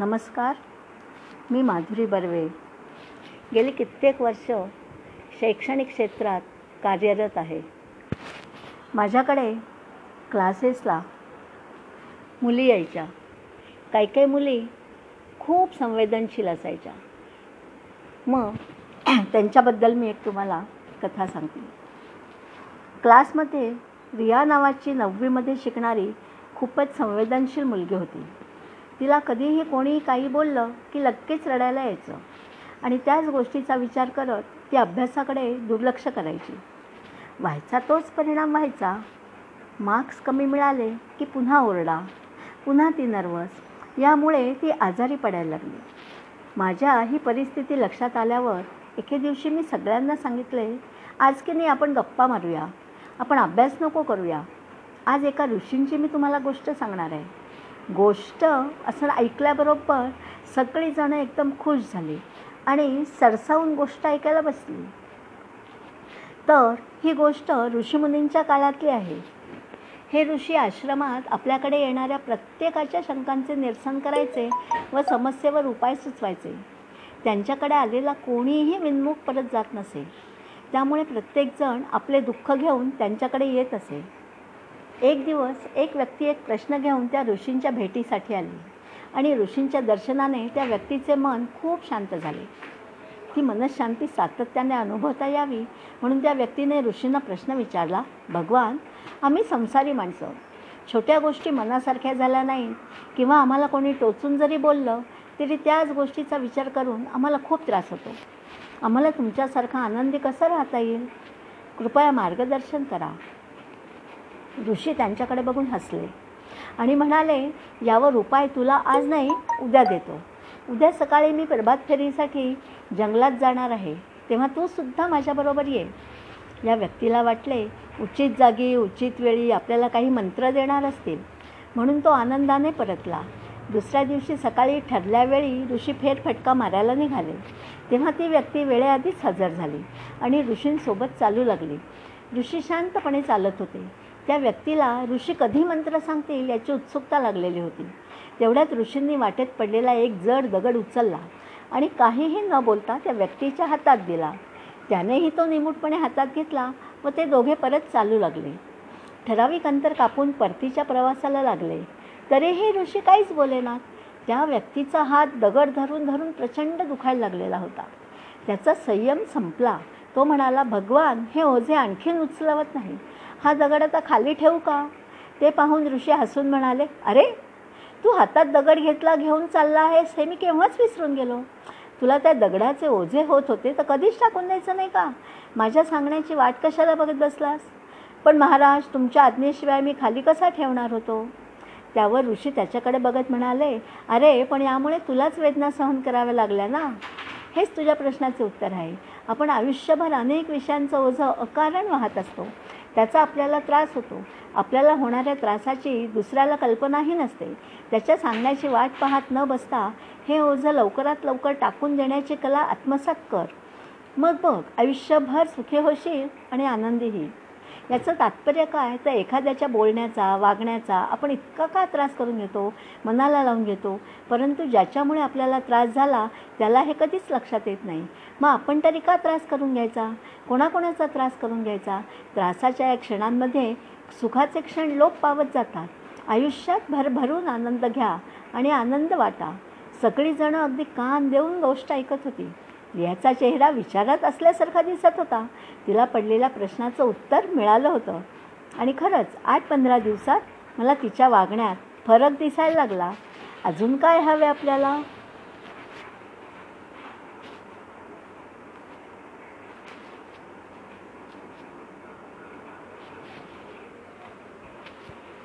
नमस्कार मी माधुरी बर्वे. गेली कित्येक वर्ष शैक्षणिक क्षेत्रात कार्यरत आहे. माझ्याकडे क्लासेसला मुली यायच्या. काही काही मुली खूप संवेदनशील असायच्या. मग त्यांच्याबद्दल मी एक तुम्हाला कथा सांगते. क्लासमध्ये रिया नावाची नववीमध्ये शिकणारी खूपच संवेदनशील मुलगी होती. तिला कधीही कोणी काही बोललं की लगेच रडायला यायचं. आणि त्याच गोष्टीचा विचार करत ती अभ्यासाकडे दुर्लक्ष करायची. व्हायचा तोच परिणाम व्हायचा. मार्क्स कमी मिळाले की पुन्हा ओरडा. पुन्हा ती नर्वस. यामुळे ती आजारी पडायला लागली. माझ्या ही परिस्थिती लक्षात आल्यावर एके दिवशी मी सगळ्यांना सांगितले आज की नाही आपण गप्पा मारूया. आपण अभ्यास नको करूया. आज एका ऋषींची मी तुम्हाला गोष्ट सांगणार आहे. गोष्ट असं ऐकल्याबरोबर सगळीजणं एकदम खुश झाली आणि सरसावून गोष्ट ऐकायला बसली. तर ही गोष्ट ऋषीमुनींच्या काळातली आहे. हे ऋषी आश्रमात आपल्याकडे येणाऱ्या प्रत्येकाच्या शंकांचे निरसन करायचे व समस्येवर उपाय सुचवायचे. त्यांच्याकडे आलेला कोणीही विनमुख परत जात नसे. त्यामुळे प्रत्येकजण आपले दुःख घेऊन त्यांच्याकडे येत असे. एक दिवस एक व्यक्ती एक प्रश्न घेऊन त्या ऋषींच्या भेटीसाठी आली. आणि ऋषींच्या दर्शनाने त्या व्यक्तीचे मन खूप शांत झाले. ती मनशांती सातत्याने अनुभवता यावी म्हणून त्या व्यक्तीने ऋषींना प्रश्न विचारला भगवान आम्ही संसारी माणसं. छोट्या गोष्टी मनासारख्या झाल्या नाहीत. किंवा आम्हाला कोणी टोचून जरी बोललं तरी त्याच गोष्टीचा विचार करून आम्हाला खूप त्रास होतो. आम्हाला तुमच्यासारखा आनंदी कसं राहता येईल? कृपया मार्गदर्शन करा. ऋषी त्यांच्याकडे बघून हसले. आणि म्हणाले यावर उपाय तुला आज नाही उद्या देतो. उद्या सकाळी मी प्रभात फेरीसाठी जंगलात जाणार आहे. तेव्हा तू सुद्धा माझ्याबरोबर ये. या व्यक्तीला वाटले उचित जागी उचित वेळी आपल्याला काही मंत्र देणार असतील. म्हणून तो आनंदाने परतला. दुसऱ्या दिवशी सकाळी ठरल्या वेळी ऋषी फेरफटका मारायला निघाले. तेव्हा ती व्यक्ती वेळेआधीच हजर झाली आणि ऋषींसोबत चालू लागली. ऋषी शांतपणे चालत होते. त्या व्यक्तीला ऋषी कधी मंत्र सांगतील याची उत्सुकता लागलेली होती. तेवढ्यात ऋषींनी वाटेत पडलेला एक जड दगड उचलला आणि काहीही न बोलता त्या व्यक्तीच्या हातात दिला. त्यानेही तो निमूटपणे हातात घेतला व ते दोघे परत चालू लागले. ठराविक अंतर कापून परतीच्या प्रवासाला लागले. तरीही ऋषी काहीच बोलेनात त्या व्यक्तीचा हात दगड धरून धरून प्रचंड दुखायला लागलेला होता. त्याचा संयम संपला. तो म्हणाला भगवान हे ओझे आणखीन उचलवत नाही. हा दगड आता खाली ठेवू का? ते पाहून ऋषी हसून म्हणाले अरे तू हातात दगड घेतला घेऊन चालला आहेस हे मी केव्हाच विसरून गेलो? तुला त्या दगडाचे ओझे होत होते तर कधीच टाकून द्यायचं नाही का? माझ्या सांगण्याची वाट कशाला बघत बसलास? पण महाराज तुमच्या आज्ञेशिवाय मी खाली कसा ठेवणार होतो? त्यावर ऋषी त्याच्याकडे बघत म्हणाले अरे पण यामुळे तुलाच वेदना सहन कराव्या लागल्या ना? हेच तुझ्या प्रश्नाचे उत्तर आहे. आपण आयुष्यभर अनेक विषयांचं ओझं अकारण वाहत असतो. त्याचा आपल्याला त्रास होतो. आपल्याला होणाऱ्या त्रासाची दुसऱ्याला कल्पनाही नसते. त्याच्या सांगण्याची वाट पाहत न बसता हे ओझं लवकरात लवकर टाकून देण्याची कला आत्मसात कर. मग बघ आयुष्यभर सुखी होशील आणि आनंदीही याचं तात्पर्य काय तर एखाद्याच्या बोलण्याचा वागण्याचा आपण इतका का त्रास करून घेतो? मनाला लावून घेतो? परंतु ज्याच्यामुळे आपल्याला त्रास झाला त्याला हे कधीच लक्षात येत नाही. मग आपण तरी का त्रास करून घ्यायचा? कोणाकोणाचा त्रास करून घ्यायचा? त्रासाच्या या क्षणांमध्ये सुखाचे क्षण लोप पावत जातात. आयुष्यात भरभरून आनंद घ्या आणि आनंद वाटा. सगळीजणं अगदी कान देऊन गोष्ट ऐकत होती. रियाचा चेहरा विचारात असल्यासारखा दिसत होता. तिला पडलेल्या प्रश्नाचं उत्तर मिळालं होतं. आणि खरंच आठ पंधरा दिवसात मला तिच्या वागण्यात फरक दिसायला लागला. अजून काय हवे आपल्याला?